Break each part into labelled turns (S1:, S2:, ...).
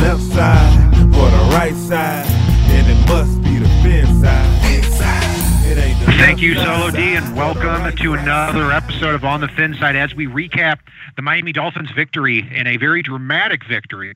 S1: left side or the right side, then it must be the fin side. It ain't the
S2: Thank you, Solo D, and welcome to another episode of On the Fin Side as we recap the Miami Dolphins' victory in a very dramatic victory,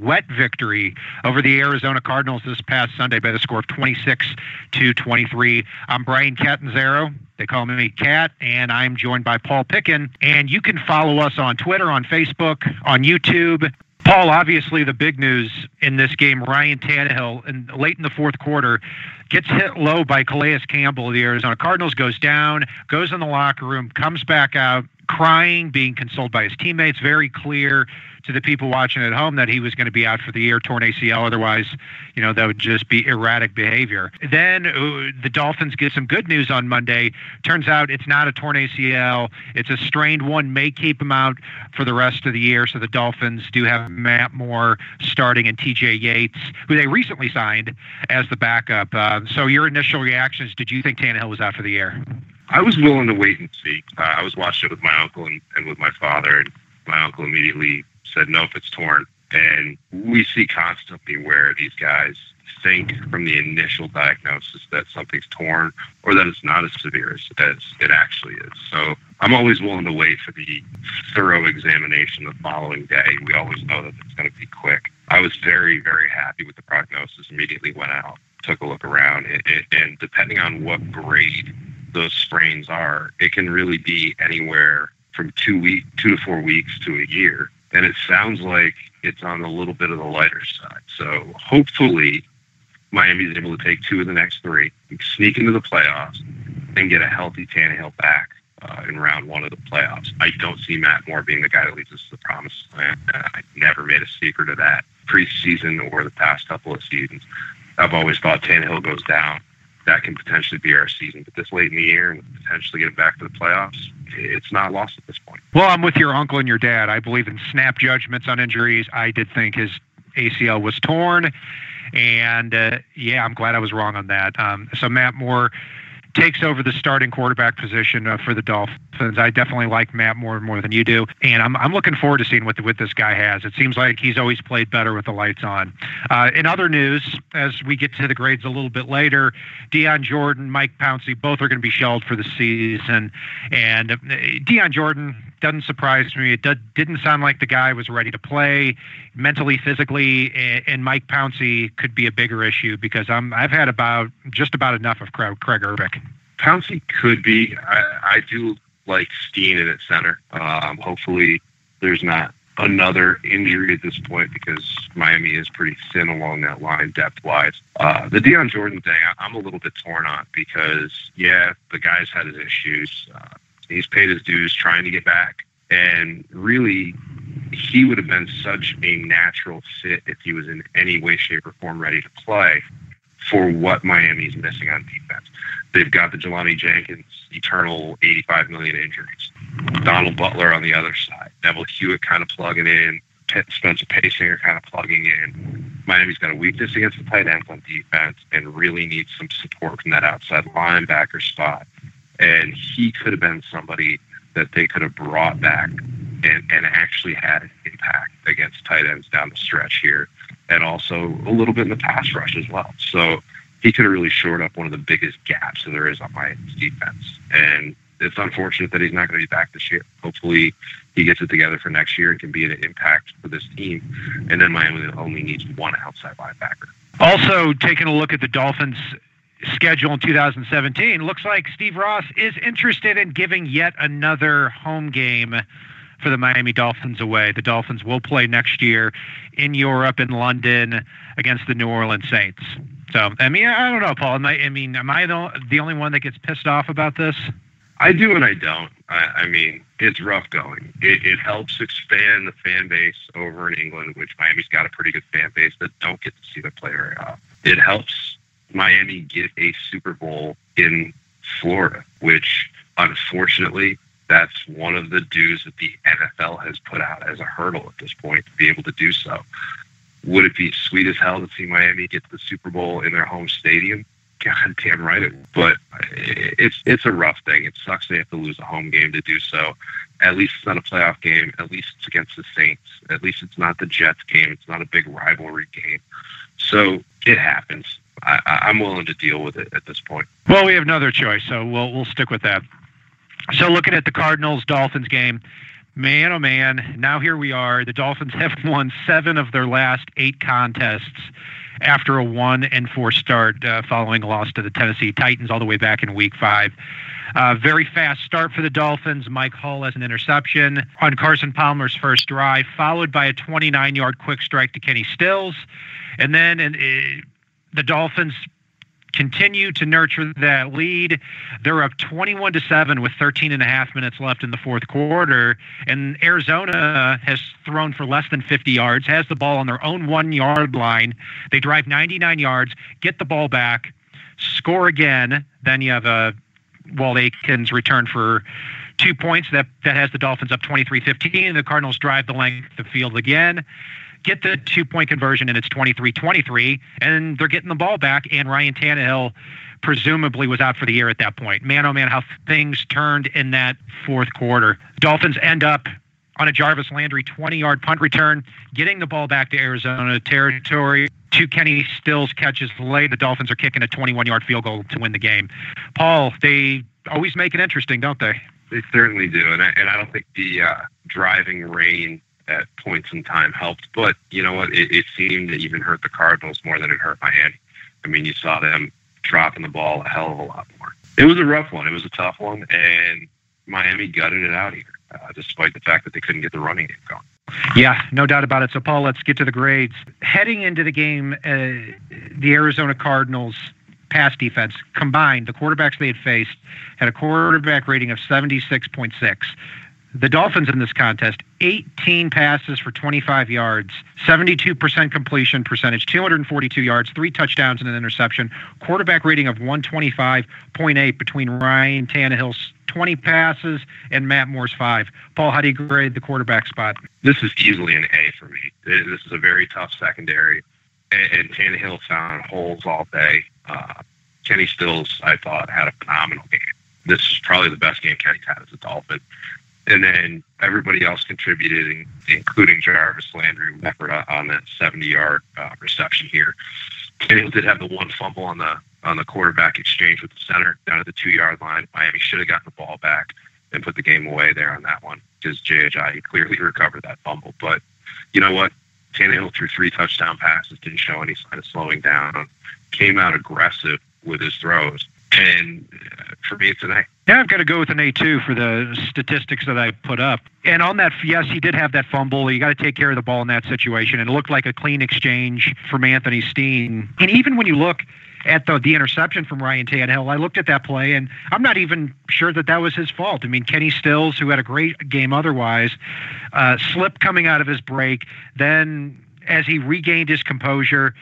S2: wet victory over the Arizona Cardinals this past Sunday by the score of 26 to 23. I'm Brian Catanzaro. They call me Cat, and I'm joined by Paul Pickin. And you can follow us on Twitter, on Facebook, on YouTube. Paul, obviously the big news in this game, Ryan Tannehill, in, late in the fourth quarter, gets hit low by Calais Campbell of the Arizona Cardinals, goes down, goes in the locker room, comes back out crying, being consoled by his teammates. Very clear to the people watching at home that he was going to be out for the year, torn ACL. Otherwise, you know, that would just be erratic behavior. Then uh, the Dolphins get some good news on Monday. Turns out it's not a torn ACL. It's a strained one, may keep him out for the rest of the year. So the Dolphins do have Matt Moore starting and TJ Yates, who they recently signed as the backup. Uh, so your initial reactions, did you think Tannehill was out for the year?
S3: I was willing to wait and see. Uh, I was watching it with my uncle and, and with my father, and my uncle immediately said, "No, if it's torn." And we see constantly where these guys think from the initial diagnosis that something's torn or that it's not as severe as, as it actually is. So I'm always willing to wait for the thorough examination the following day. We always know that it's going to be quick. I was very, very happy with the prognosis. Immediately went out, took a look around, and, and- and depending on what grade those sprains are, it can really be anywhere from two week, two to four weeks to a year. And it sounds like it's on a little bit of the lighter side. So hopefully, Miami's able to take two of the next three, sneak into the playoffs, and get a healthy Tannehill back uh, in round one of the playoffs. I don't see Matt Moore being the guy that leads us to the promised land. I never made a secret of that preseason or the past couple of seasons. I've always thought Tannehill goes down. That can potentially be our season. But this late in the year and potentially get it back to the playoffs, it's not lost at this point.
S2: Well, I'm with your uncle and your dad. I believe in snap judgments on injuries. I did think his ACL was torn, and uh, yeah, I'm glad I was wrong on that. Um, so Matt Moore takes over the starting quarterback position uh, for the Dolphins. I definitely like Matt Moore more than you do, and I'm I'm looking forward to seeing what what this guy has. It seems like he's always played better with the lights on. Uh, in other news, as we get to the grades a little bit later, Dion Jordan, Mike Pouncey, both are going to be shelled for the season, and uh, Dion Jordan doesn't surprise me. It did, didn't sound like the guy was ready to play mentally, physically, and, and Mike Pouncey could be a bigger issue because I'm I've had about just about enough of Craig, Kraig Urbik.
S3: Pouncey could be. I, I do like Steen at center. Um, hopefully, there's not another injury at this point because Miami is pretty thin along that line depth wise. Uh, the Dion Jordan thing, I, I'm a little bit torn on because, yeah, the guy's had his issues. Uh, he's paid his dues trying to get back. And really, he would have been such a natural fit if he was in any way, shape, or form ready to play for what Miami's missing on defense. They've got the Jelani Jenkins eternal 85 million injuries. Donald Butler on the other side. Neville Hewitt kind of plugging in. Spencer Paysinger kind of plugging in. Miami's got a weakness against the tight ends on defense and really needs some support from that outside linebacker spot. And he could have been somebody that they could have brought back and, and actually had an impact against tight ends down the stretch here and also a little bit in the pass rush as well. So he could have really shored up one of the biggest gaps that there is on Miami's defense. And it's unfortunate that he's not going to be back this year. Hopefully, he gets it together for next year and can be an impact for this team. And then Miami only needs one outside linebacker.
S2: Also, taking a look at the Dolphins' schedule in 2017, looks like Steve Ross is interested in giving yet another home game for the Miami Dolphins away. The Dolphins will play next year in Europe, in London, against the New Orleans Saints. So, I mean, I don't know, Paul. Am I, I mean, am I the, only one that gets pissed off about this?
S3: I do and I don't. I, I mean, it's rough going. It, it helps expand the fan base over in England, which Miami's got a pretty good fan base that don't get to see the play very often. It helps Miami get a Super Bowl in Florida, which unfortunately that's one of the dues that the NFL has put out as a hurdle at this point to be able to do so. Would it be sweet as hell to see Miami get the Super Bowl in their home stadium? God damn right it. But it's it's a rough thing. It sucks they have to lose a home game to do so. At least it's not a playoff game. At least it's against the Saints. At least it's not the Jets game. It's not a big rivalry game. So it happens. I, I'm willing to deal with it at this point.
S2: Well, we have another choice, so we'll we'll stick with that. So looking at the Cardinals Dolphins game, man oh man, now here we are. The Dolphins have won seven of their last eight contests after a one and four start uh, following a loss to the Tennessee Titans all the way back in week five. Uh, very fast start for the Dolphins. Mike Hull has an interception on Carson Palmer's first drive, followed by a 29 yard quick strike to Kenny Stills. And then uh, the Dolphins continue to nurture that lead. They're up 21 to 7 with 13 and a half minutes left in the fourth quarter. And Arizona has thrown for less than 50 yards, has the ball on their own one yard line. They drive 99 yards, get the ball back, score again. Then you have a Walt Aikens return for two points that, that has the Dolphins up 23 15. The Cardinals drive the length of the field again get the two point conversion, and it's 23 23, and they're getting the ball back. And Ryan Tannehill presumably was out for the year at that point. Man, oh man, how things turned in that fourth quarter. Dolphins end up on a Jarvis Landry 20 yard punt return, getting the ball back to Arizona territory. Two Kenny Stills catches late. The Dolphins are kicking a 21 yard field goal to win the game. Paul, they always make it interesting, don't they?
S3: They certainly do. And I, and I don't think the uh, driving rain at points in time helped. But you know what? It, it seemed to even hurt the Cardinals more than it hurt Miami. I mean, you saw them dropping the ball a hell of a lot more. It was a rough one. It was a tough one, and Miami gutted it out here, uh, despite the fact that they couldn't get the running game going.
S2: Yeah, no doubt about it. So, Paul, let's get to the grades. Heading into the game, uh, the Arizona Cardinals pass defense combined, the quarterbacks they had faced had a quarterback rating of 76.6 the Dolphins in this contest 18 passes for 25 yards, 72% completion percentage, 242 yards, three touchdowns and an interception, quarterback rating of 125.8 between Ryan Tannehill's 20 passes and Matt Moore's five. Paul, how do you grade the quarterback spot?
S3: This is easily an A for me. This is a very tough secondary, and, Tannehill found holes all day. Uh, Kenny Stills, I thought, had a phenomenal game. This is probably the best game Kenny's had as a Dolphin and then everybody else contributed, including Jarvis Landry effort on that 70-yard uh, reception here. Daniel did have the one fumble on the on the quarterback exchange with the center down at the two-yard line. Miami should have gotten the ball back and put the game away there on that one because Ajayi clearly recovered that fumble. But you know what? Tannehill threw three touchdown passes, didn't show any sign of slowing down, came out aggressive with his throws, and uh, for me, it's an A.
S2: Yeah, I've got to go with an A2 for the statistics that I put up. And on that, yes, he did have that fumble. You got to take care of the ball in that situation. And it looked like a clean exchange from Anthony Steen. And even when you look at the, the interception from Ryan Tannehill, I looked at that play, and I'm not even sure that that was his fault. I mean, Kenny Stills, who had a great game otherwise, uh, slipped coming out of his break. Then, as he regained his composure,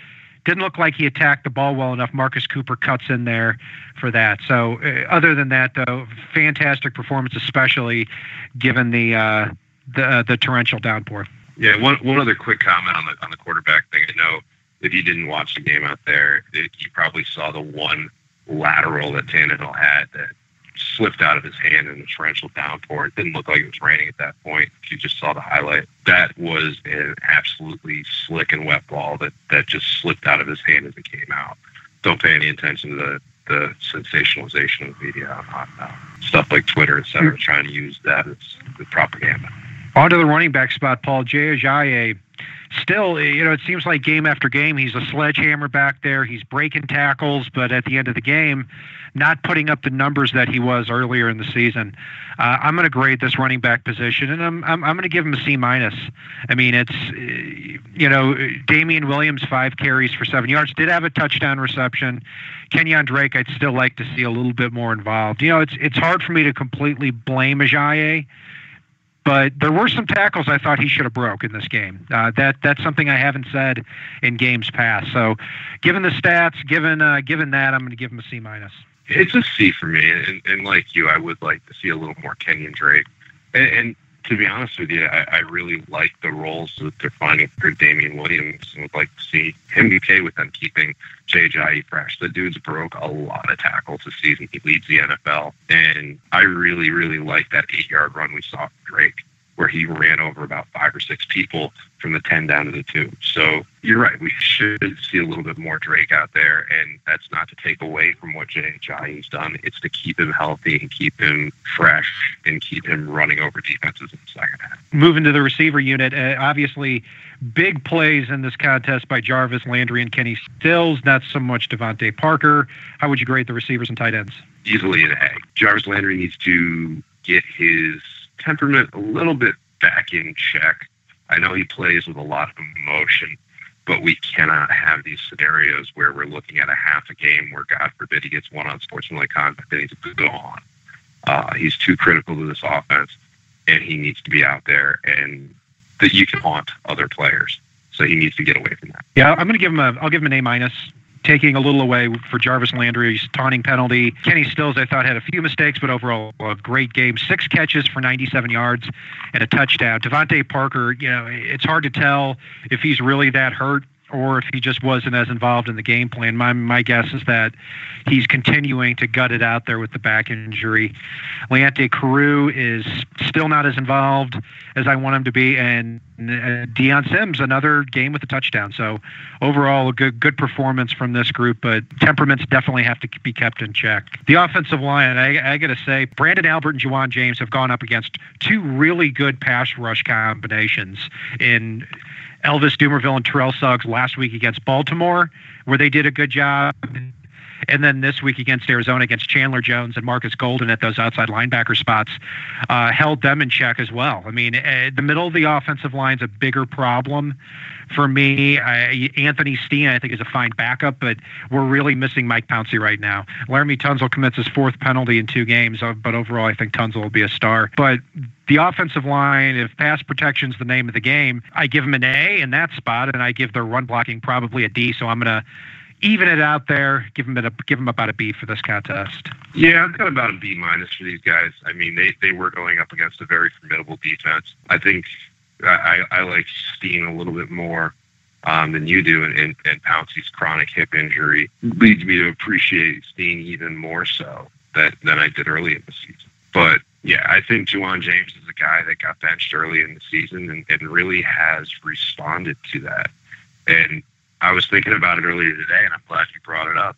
S2: didn't look like he attacked the ball well enough. Marcus Cooper cuts in there for that. So, uh, other than that, though, fantastic performance, especially given the uh, the, uh, the torrential downpour.
S3: Yeah, one one other quick comment on the on the quarterback thing. I know if you didn't watch the game out there, it, you probably saw the one lateral that Tannehill had that slipped out of his hand in the torrential downpour. It didn't look like it was raining at that point. You just saw the highlight, that was an absolutely slick and wet ball that, that just slipped out of his hand as it came out. Don't pay any attention to the, the sensationalization of the media on uh, stuff like Twitter, et cetera, trying to use that as the propaganda.
S2: On to the running back spot, Paul Jay Ajayi still, you know, it seems like game after game, he's a sledgehammer back there. He's breaking tackles, but at the end of the game, not putting up the numbers that he was earlier in the season. Uh, I'm going to grade this running back position, and I'm I'm, I'm going to give him a C minus. I mean, it's uh, you know, Damien Williams five carries for seven yards, did have a touchdown reception. Kenyan Drake, I'd still like to see a little bit more involved. You know, it's it's hard for me to completely blame Ajayi but there were some tackles I thought he should have broke in this game. Uh, that that's something I haven't said in games past. So, given the stats, given uh, given that, I'm going to give him a C minus.
S3: It's a C for me, and, and like you, I would like to see a little more Kenyan Drake. And, and to be honest with you, I, I really like the roles that they're finding for Damien Williams, and would like to see him be okay with them keeping Ajayi fresh. The dude's broke a lot of tackles this season. He leads the NFL, and I really, really like that eight-yard run we saw from Drake where he ran over about five or six people from the 10 down to the two. So you're right. We should see a little bit more Drake out there. And that's not to take away from what Jay Ajayi's done. It's to keep him healthy and keep him fresh and keep him running over defenses in the second half.
S2: Moving to the receiver unit, uh, obviously big plays in this contest by Jarvis Landry and Kenny Stills, not so much DeVante Parker. How would you grade the receivers and tight ends?
S3: Easily an A. Jarvis Landry needs to get his temperament a little bit back in check. I know he plays with a lot of emotion, but we cannot have these scenarios where we're looking at a half a game where, God forbid, he gets one on sportsmanlike conduct and he's gone. Uh, he's too critical to this offense, and he needs to be out there and that you can haunt other players. So he needs to get away from that.
S2: Yeah, I'm going to give him a. I'll give him an A minus taking a little away for Jarvis Landry's taunting penalty. Kenny Stills, I thought, had a few mistakes, but overall, a great game. Six catches for 97 yards and a touchdown. DeVante Parker, you know, it's hard to tell if he's really that hurt or if he just wasn't as involved in the game plan. My my guess is that he's continuing to gut it out there with the back injury. Leonte Carroo is still not as involved as I want him to be, and uh, Dion Sims another game with a touchdown. So overall, a good good performance from this group, but temperaments definitely have to be kept in check. The offensive line, I, I got to say, Branden Albert and Ja'Wuan James have gone up against two really good pass rush combinations in Elvis Dumervil and Terrell Suggs last week against Baltimore, where they did a good job. And then this week against Arizona, against Chandler Jones and Markus Golden at those outside linebacker spots, uh, held them in check as well. I mean, uh, the middle of the offensive line is a bigger problem for me. I, Anthony Steen, I think, is a fine backup, but we're really missing Mike Pouncey right now. Laremy Tunsil commits his fourth penalty in two games, uh, but overall, I think Tunsil will be a star. But the offensive line, if pass protection's the name of the game, I give them an A in that spot, and I give their run blocking probably a D. So I'm going to even it out there, give them, a, give them about a B for this contest.
S3: Yeah, I've got about a B minus for these guys. I mean, they, they were going up against a very formidable defense. I think I, I like Steen a little bit more um, than you do, and, and, and Pouncey's chronic hip injury leads me to appreciate Steen even more so that, than I did early in the season. But yeah, I think Ja'Wuan James is a guy that got benched early in the season and, and really has responded to that. And I was thinking about it earlier today, and I'm glad you brought it up.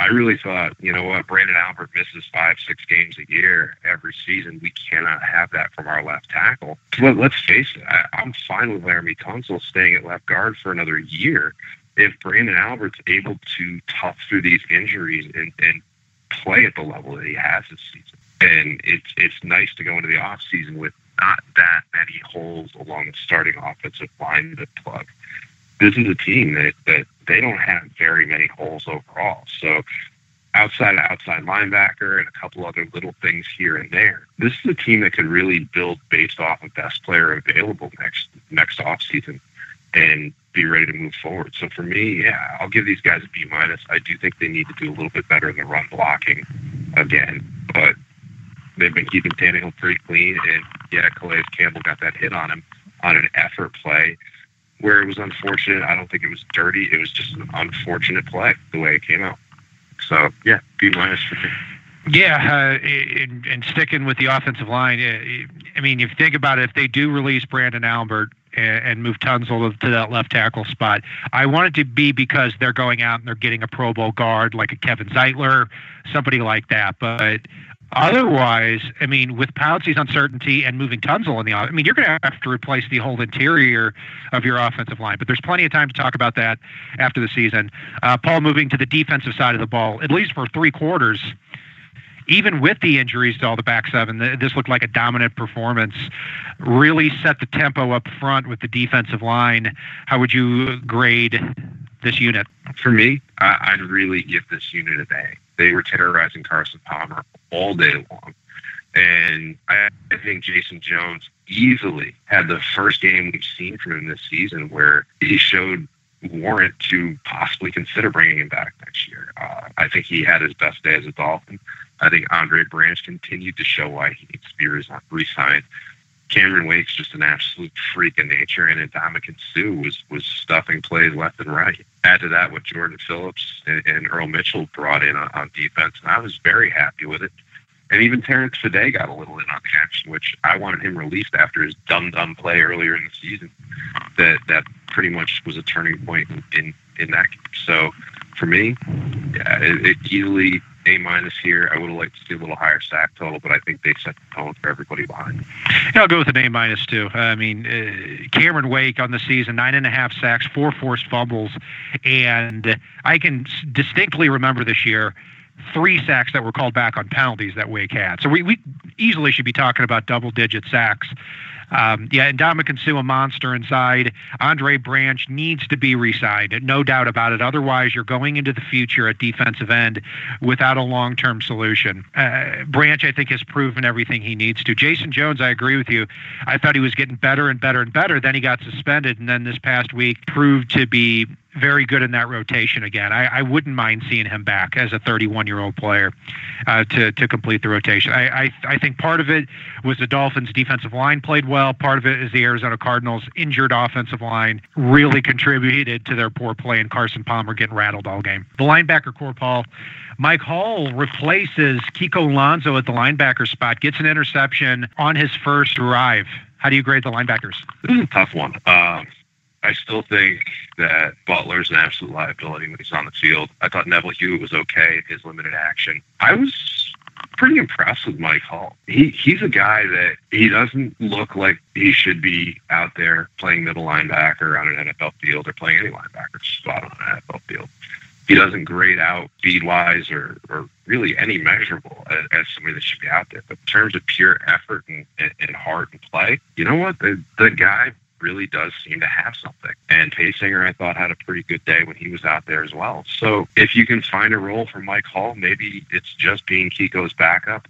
S3: I really thought, you know what, Branden Albert misses five, six games a year every season. We cannot have that from our left tackle. But let's face it, I, I'm fine with Laremy Tunsil staying at left guard for another year if Branden Albert's able to tough through these injuries and, and play at the level that he has this season. And it's it's nice to go into the off season with not that many holes along the starting offensive line to plug this is a team that, that they don't have very many holes overall. So outside outside linebacker and a couple other little things here and there. This is a team that could really build based off of best player available next next offseason and be ready to move forward. So for me, yeah, I'll give these guys a B minus. I do think they need to do a little bit better in the run blocking again, but they've been keeping Tannehill pretty clean. And yeah, Calais Campbell got that hit on him on an effort play where it was unfortunate. I don't think it was dirty. It was just an unfortunate play the way it came out. So yeah, B minus for me.
S2: Yeah, uh, and, and sticking with the offensive line, uh, I mean, if you think about it, if they do release Branden Albert and, and move Tunsil to that left tackle spot, I want it to be because they're going out and they're getting a Pro Bowl guard like a Kevin Zeitler, somebody like that. But Otherwise, I mean, with Pouncey's uncertainty and moving Tunsil in the, I mean, you're going to have to replace the whole interior of your offensive line. But there's plenty of time to talk about that after the season. Uh, Paul moving to the defensive side of the ball, at least for three quarters. Even with the injuries to all the back seven, this looked like a dominant performance. Really set the tempo up front with the defensive line. How would you grade this unit?
S3: For me, I, would really give this unit an A. They were terrorizing Carson Palmer all day long. And I, think Jason Jones easily had the first game we've seen from him this season where he showed warrant to possibly consider bringing him back next year. Uh, I think he had his best day as a Dolphin. I think Andre Branch continued to show why he needs to be re-signed. Cameron Wake's just an absolute freak of nature, and Ndamukong Suh was was stuffing plays left and right. Add to that what Jordan Phillips and, and Earl Mitchell brought in on, on, defense, and I was very happy with it. And even Terrence Fede got a little in on the action, which I wanted him released after his dumb dumb play earlier in the season. That that pretty much was a turning point in in, in that. Game. So for me, yeah, it, it easily a minus here. I would have liked to see a little higher sack total, but I think they set the tone for everybody behind.
S2: Yeah, I'll go with an A minus too. I mean, uh, Cameron Wake on the season, nine and a half sacks, four forced fumbles, and I can distinctly remember this year three sacks that were called back on penalties that Wake had. So we, we easily should be talking about double digit sacks. Um, yeah, and Ndamukong Suh, a monster inside. Andre Branch needs to be re-signed, no doubt about it. Otherwise, you're going into the future at defensive end without a long-term solution. Uh, Branch, I think, has proven everything he needs to. Jason Jones, I agree with you. I thought he was getting better and better and better. Then he got suspended, and then this past week proved to be very good in that rotation again. I, I wouldn't mind seeing him back as a 31 year old player uh, to to complete the rotation. I, I I think part of it was the Dolphins' defensive line played well. Part of it is the Arizona Cardinals' injured offensive line really contributed to their poor play, and Carson Palmer getting rattled all game. The linebacker core, Paul. Mike Hull replaces Kiko Alonso at the linebacker spot, gets an interception on his first drive. How do you grade the linebackers?
S3: This is a tough one. Uh, I still think that Butler's an absolute liability when he's on the field. I thought Neville Hewitt was okay, in his limited action. I was pretty impressed with Mike Hull. He he's a guy that he doesn't look like he should be out there playing middle linebacker on an NFL field or playing any linebacker spot on an NFL field. He doesn't grade out speed wise or, or really any measurable as, as, somebody that should be out there. But in terms of pure effort and, and, and heart and play, you know what? The the guy really does seem to have something. And Paysinger, I thought, had a pretty good day when he was out there as well. So if you can find a role for Mike Hull, maybe it's just being Kiko's backup.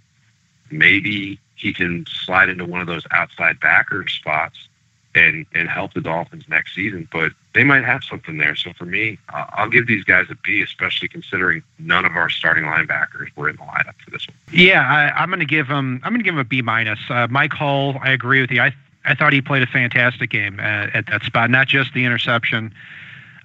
S3: Maybe he can slide into one of those outside backer spots and and help the Dolphins next season. But they might have something there. So for me, I'll give these guys a B, especially considering none of our starting linebackers were in the lineup for this one.
S2: Yeah, I, am going to give them. I'm going to give him a B minus. Uh, Mike Hull, I agree with you. I I thought he played a fantastic game at, at that spot. Not just the interception,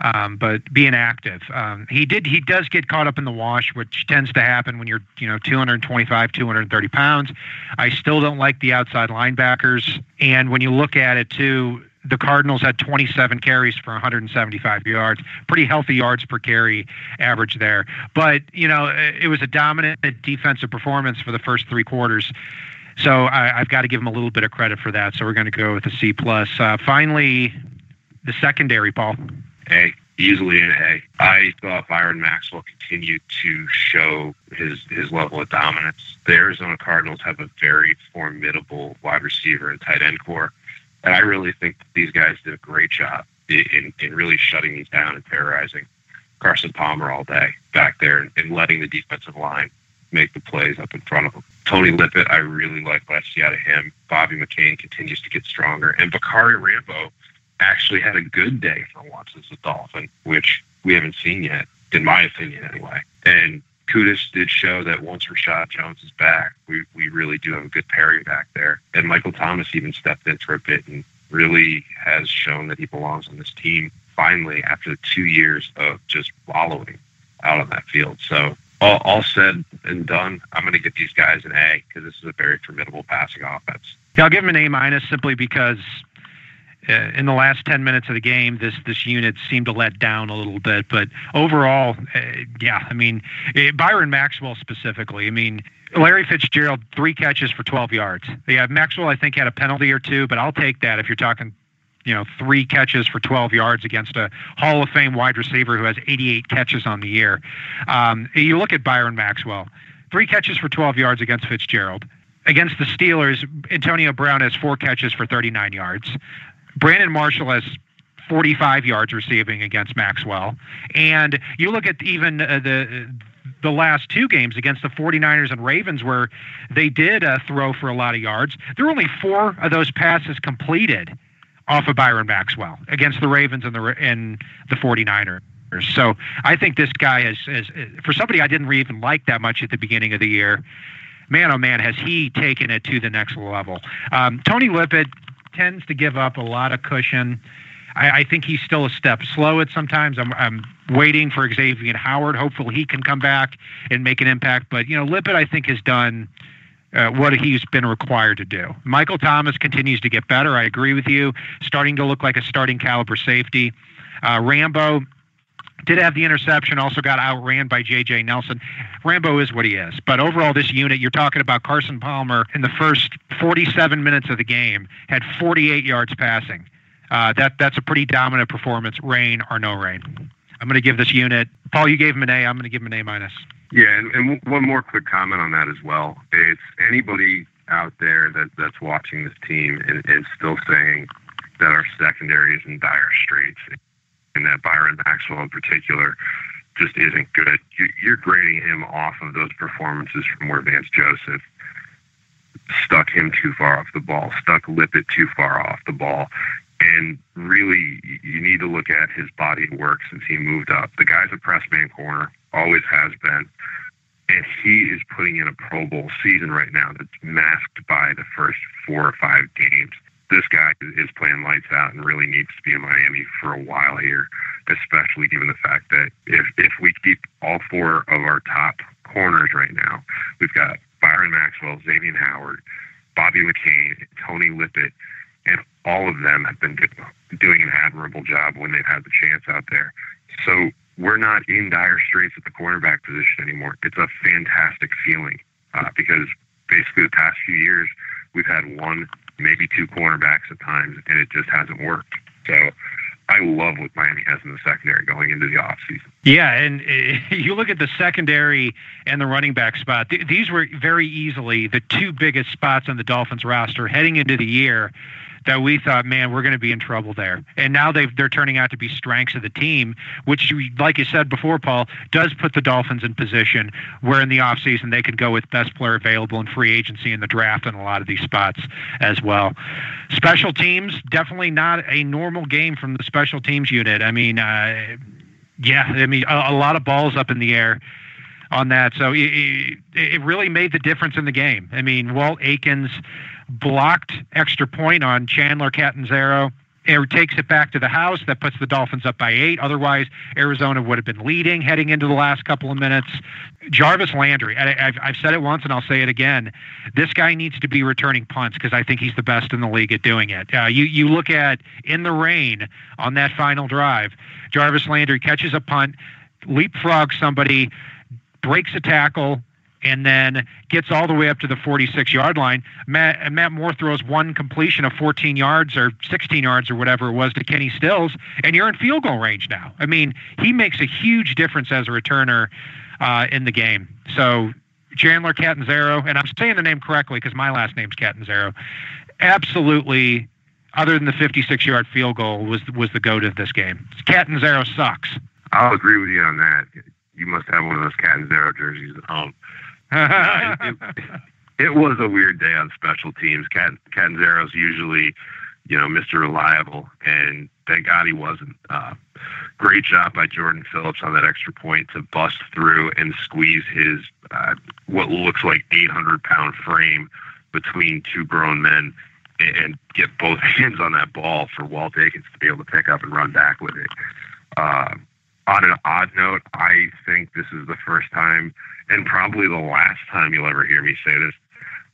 S2: um, but being active. Um, he did. He does get caught up in the wash, which tends to happen when you're, you know, 225, 230 pounds. I still don't like the outside linebackers. And when you look at it too, the Cardinals had 27 carries for 175 yards, pretty healthy yards per carry average there. But you know, it was a dominant defensive performance for the first three quarters. So I, have got to give him a little bit of credit for that. So we're going to go with a C plus. Uh, finally, the secondary, Paul.
S3: A easily an A. I thought Byron Maxwell continued to show his his level of dominance. The Arizona Cardinals have a very formidable wide receiver and tight end core, and I really think these guys did a great job in, in really shutting these down and terrorizing Carson Palmer all day back there and letting the defensive line make the plays up in front of him. Tony Lippett, I really like I see out of him. Bobby McCain continues to get stronger. And Bacarri Rambo actually had a good day for once as a Dolphin, which we haven't seen yet, in my opinion anyway. And Quddus did show that once Reshad Jones is back, we, we really do have a good pairing back there. And Michael Thomas even stepped in for a bit and really has shown that he belongs on this team finally after two years of just wallowing out on that field. So all, all said and done, I'm going to get these guys an A because this is a very formidable passing offense.
S2: Yeah, I'll give them an A minus simply because uh, in the last 10 minutes of the game, this this unit seemed to let down a little bit. But overall, uh, yeah, I mean, uh, Byron Maxwell specifically, I mean, Larry Fitzgerald, three catches for 12 yards. Yeah, Maxwell, I think, had a penalty or two, but I'll take that if you're talking, you know, three catches for 12 yards against a Hall of Fame wide receiver who has 88 catches on the year. Um, you look at Byron Maxwell, three catches for 12 yards against Fitzgerald. Against the Steelers, Antonio Brown has four catches for 39 yards. Brandon Marshall has 45 yards receiving against Maxwell. And you look at even uh, the the last two games against the 49ers and Ravens where they did uh, throw for a lot of yards. There were only four of those passes completed off of Byron Maxwell against the Ravens and the and the 49ers. So I think this guy is, is for somebody I didn't even like that much at the beginning of the year. Man, oh man, has he taken it to the next level? Um, Tony Lippett tends to give up a lot of cushion. I, I think he's still a step slow at sometimes. I'm, I'm waiting for Xavier Howard. Hopefully, he can come back and make an impact. But you know, Lippett, I think, has done. Uh, what he's been required to do. Michael Thomas continues to get better. I agree with you. Starting to look like a starting caliber safety. Uh, Rambo did have the interception, also got outran by J.J. Nelson. Rambo is what he is. But overall, this unit, you're talking about Carson Palmer in the first 47 minutes of the game, had 48 yards passing. Uh, that That's a pretty dominant performance, rain or no rain. I'm going to give this unit, Paul, you gave him an A. I'm going to give him an A minus.
S3: Yeah, and, and one more quick comment on that as well. It's anybody out there that, that's watching this team and, and still saying that our secondary is in dire straits and that Byron Maxwell in particular just isn't good. You're grading him off of those performances from where Vance Joseph stuck him too far off the ball, stuck Lippett too far off the ball. And really, you need to look at his body of work since he moved up. The guy's a press man corner, always has been. And he is putting in a Pro Bowl season right now that's masked by the first four or five games this guy is playing lights out and really needs to be in Miami for a while here, especially given the fact that if, if we keep all four of our top corners right now, we've got Byron Maxwell, Xavier Howard, Bobby McCain, Tony Lippett, and all of them have been doing an admirable job when they've had the chance out there. So we're not in dire straits at the cornerback position anymore. It's a fantastic feeling uh, because basically the past few years we've had one maybe two cornerbacks at times, and it just hasn't worked. So I love what Miami has in the secondary going into the offseason.
S2: Yeah, and uh, you look at the secondary and the running back spot. Th- these were very easily the two biggest spots on the Dolphins roster heading into the year that we thought, man, we're going to be in trouble there. And now they they're turning out to be strengths of the team, which, like you said before, Paul, does put the Dolphins in position where in the offseason they could go with best player available in free agency in the draft in a lot of these spots as well. Special teams, definitely not a normal game from the special teams unit. I mean, uh, yeah, I mean, a, a lot of balls up in the air on that. So it, it, really made the difference in the game. I mean, Walt Aikens blocked extra point on Chandler Catanzaro. It takes it back to the house. That puts the Dolphins up by eight. Otherwise, Arizona would have been leading heading into the last couple of minutes. Jarvis Landry, I, have said it once and I'll say it again. This guy needs to be returning punts because I think he's the best in the league at doing it. Uh, you, you look at in the rain on that final drive, Jarvis Landry catches a punt, leapfrogs somebody, breaks a tackle, and then gets all the way up to the 46 yard line. Matt, Matt Moore throws one completion of 14 yards or 16 yards or whatever it was to Kenny Stills, and you're in field goal range now. I mean, he makes a huge difference as a returner uh, in the game. So Chandler Catanzaro, and I'm saying the name correctly because my last name's Catanzaro, absolutely. Other than the 56 yard field goal, was was the goat of this game. Catanzaro sucks.
S3: I'll agree with you on that. You must have one of those Catanzaro jerseys at home it, it, was a weird day on special teams. Cat, usually, you know, Mr. Reliable, and thank God he wasn't. Uh, great job by Jordan Phillips on that extra point to bust through and squeeze his uh, what looks like 800 pound frame between two grown men and, and get both hands on that ball for Walt Aikens to be able to pick up and run back with it. Uh, on an odd note, I think this is the first time and probably the last time you'll ever hear me say this.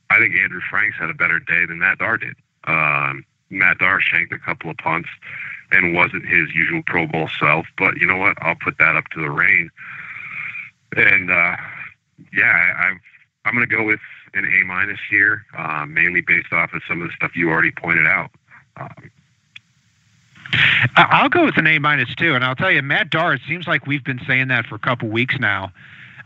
S3: I think Andrew Franks had a better day than Matt Darr did. Um, Matt Darr shanked a couple of punts and wasn't his usual Pro Bowl self. But you know what? I'll put that up to the rain. And uh, yeah, I, I've, I'm going to go with an A minus here, uh, mainly based off of some of the stuff you already pointed out. Um,
S2: I'll go with an A minus too, and I'll tell you, Matt Darr. It seems like we've been saying that for a couple weeks now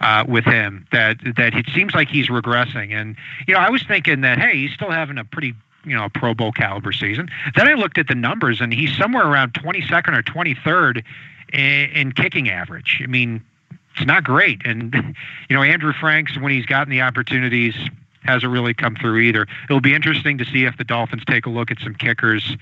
S2: uh, with him. That that it seems like he's regressing, and you know, I was thinking that hey, he's still having a pretty you know a Pro Bowl caliber season. Then I looked at the numbers, and he's somewhere around 22nd or 23rd in, in kicking average. I mean, it's not great, and you know, Andrew Franks when he's gotten the opportunities hasn't really come through either. It'll be interesting to see if the Dolphins take a look at some kickers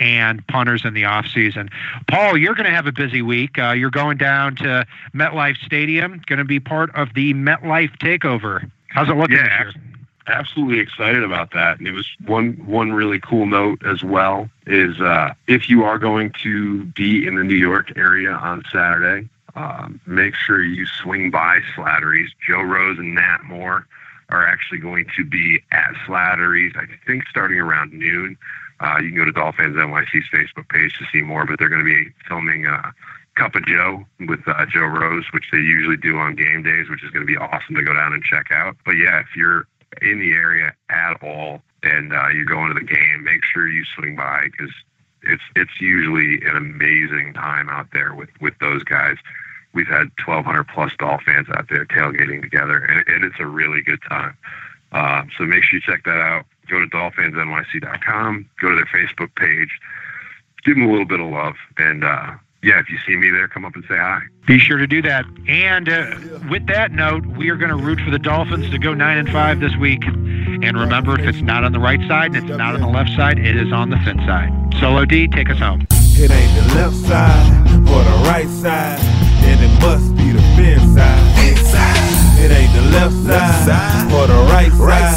S2: and punters in the offseason. Paul, you're going to have a busy week. Uh, you're going down to MetLife Stadium, going to be part of the MetLife takeover. How's it looking
S3: Yeah,
S2: this year?
S3: absolutely excited about that. And it was one one really cool note as well is uh, if you are going to be in the New York area on Saturday, um, make sure you swing by Slattery's. Joe Rose and Nat Moore are actually going to be at Slattery's. I think starting around noon. Uh, you can go to Dolphins NYC's Facebook page to see more, but they're going to be filming uh, Cup of Joe with uh, Joe Rose, which they usually do on game days, which is going to be awesome to go down and check out. But yeah, if you're in the area at all and uh, you're going to the game, make sure you swing by because it's it's usually an amazing time out there with with those guys. We've had 1,200 plus Dolph fans out there tailgating together, and, and it's a really good time. Uh, so make sure you check that out. Go to dolphinsnyc.com, go to their Facebook page, give them a little bit of love, and uh, yeah, if you see me there, come up and say hi.
S2: Be sure to do that. And uh, with that note, we are going to root for the Dolphins to go nine and five this week. And remember, if it's not on the right side and it's not on the left side, it is on the fin side. Solo D, take us home.
S1: It ain't the left side or the right side, then it must be the fin side. It ain't the left side or the right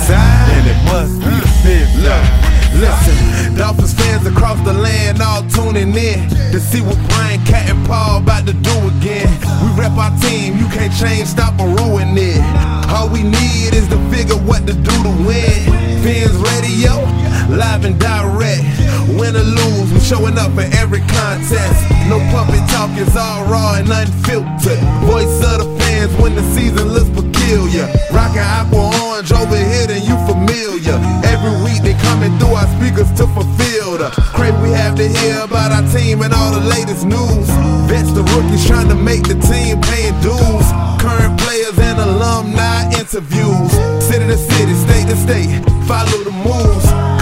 S1: side, then it must be the fin side.
S4: Listen, Dolphins fans across the land all tuning in to see what Brian Cat and Paul about to do again. We rep our team, you can't change, stop or ruin it. All we need is to figure what to do to win. Fans radio, live and direct. Win or lose, we showing up for every contest. No puppet talk, it's all raw and unfiltered. Voice of the fans when the season looks peculiar. Rockin' aqua orange over here, then you familiar. Every week they coming through our speakers to fulfill the crave we have to hear about our team and all the latest news. Vets the rookies trying to make the team paying dues. Current players and alumni interviews. City to city, state to state, follow the moves.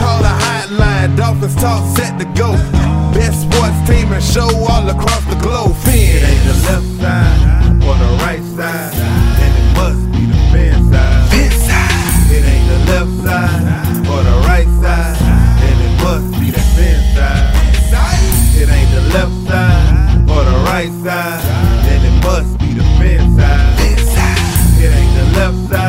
S4: Hotline, Dolphins talk set to go. Best sports team and show all across the globe.
S1: Ain't the left side or the right side, it must be the fin side. It ain't the left side or the right side, it must be the fin side. It ain't the left side or the right side, then it must be the side. It ain't the left side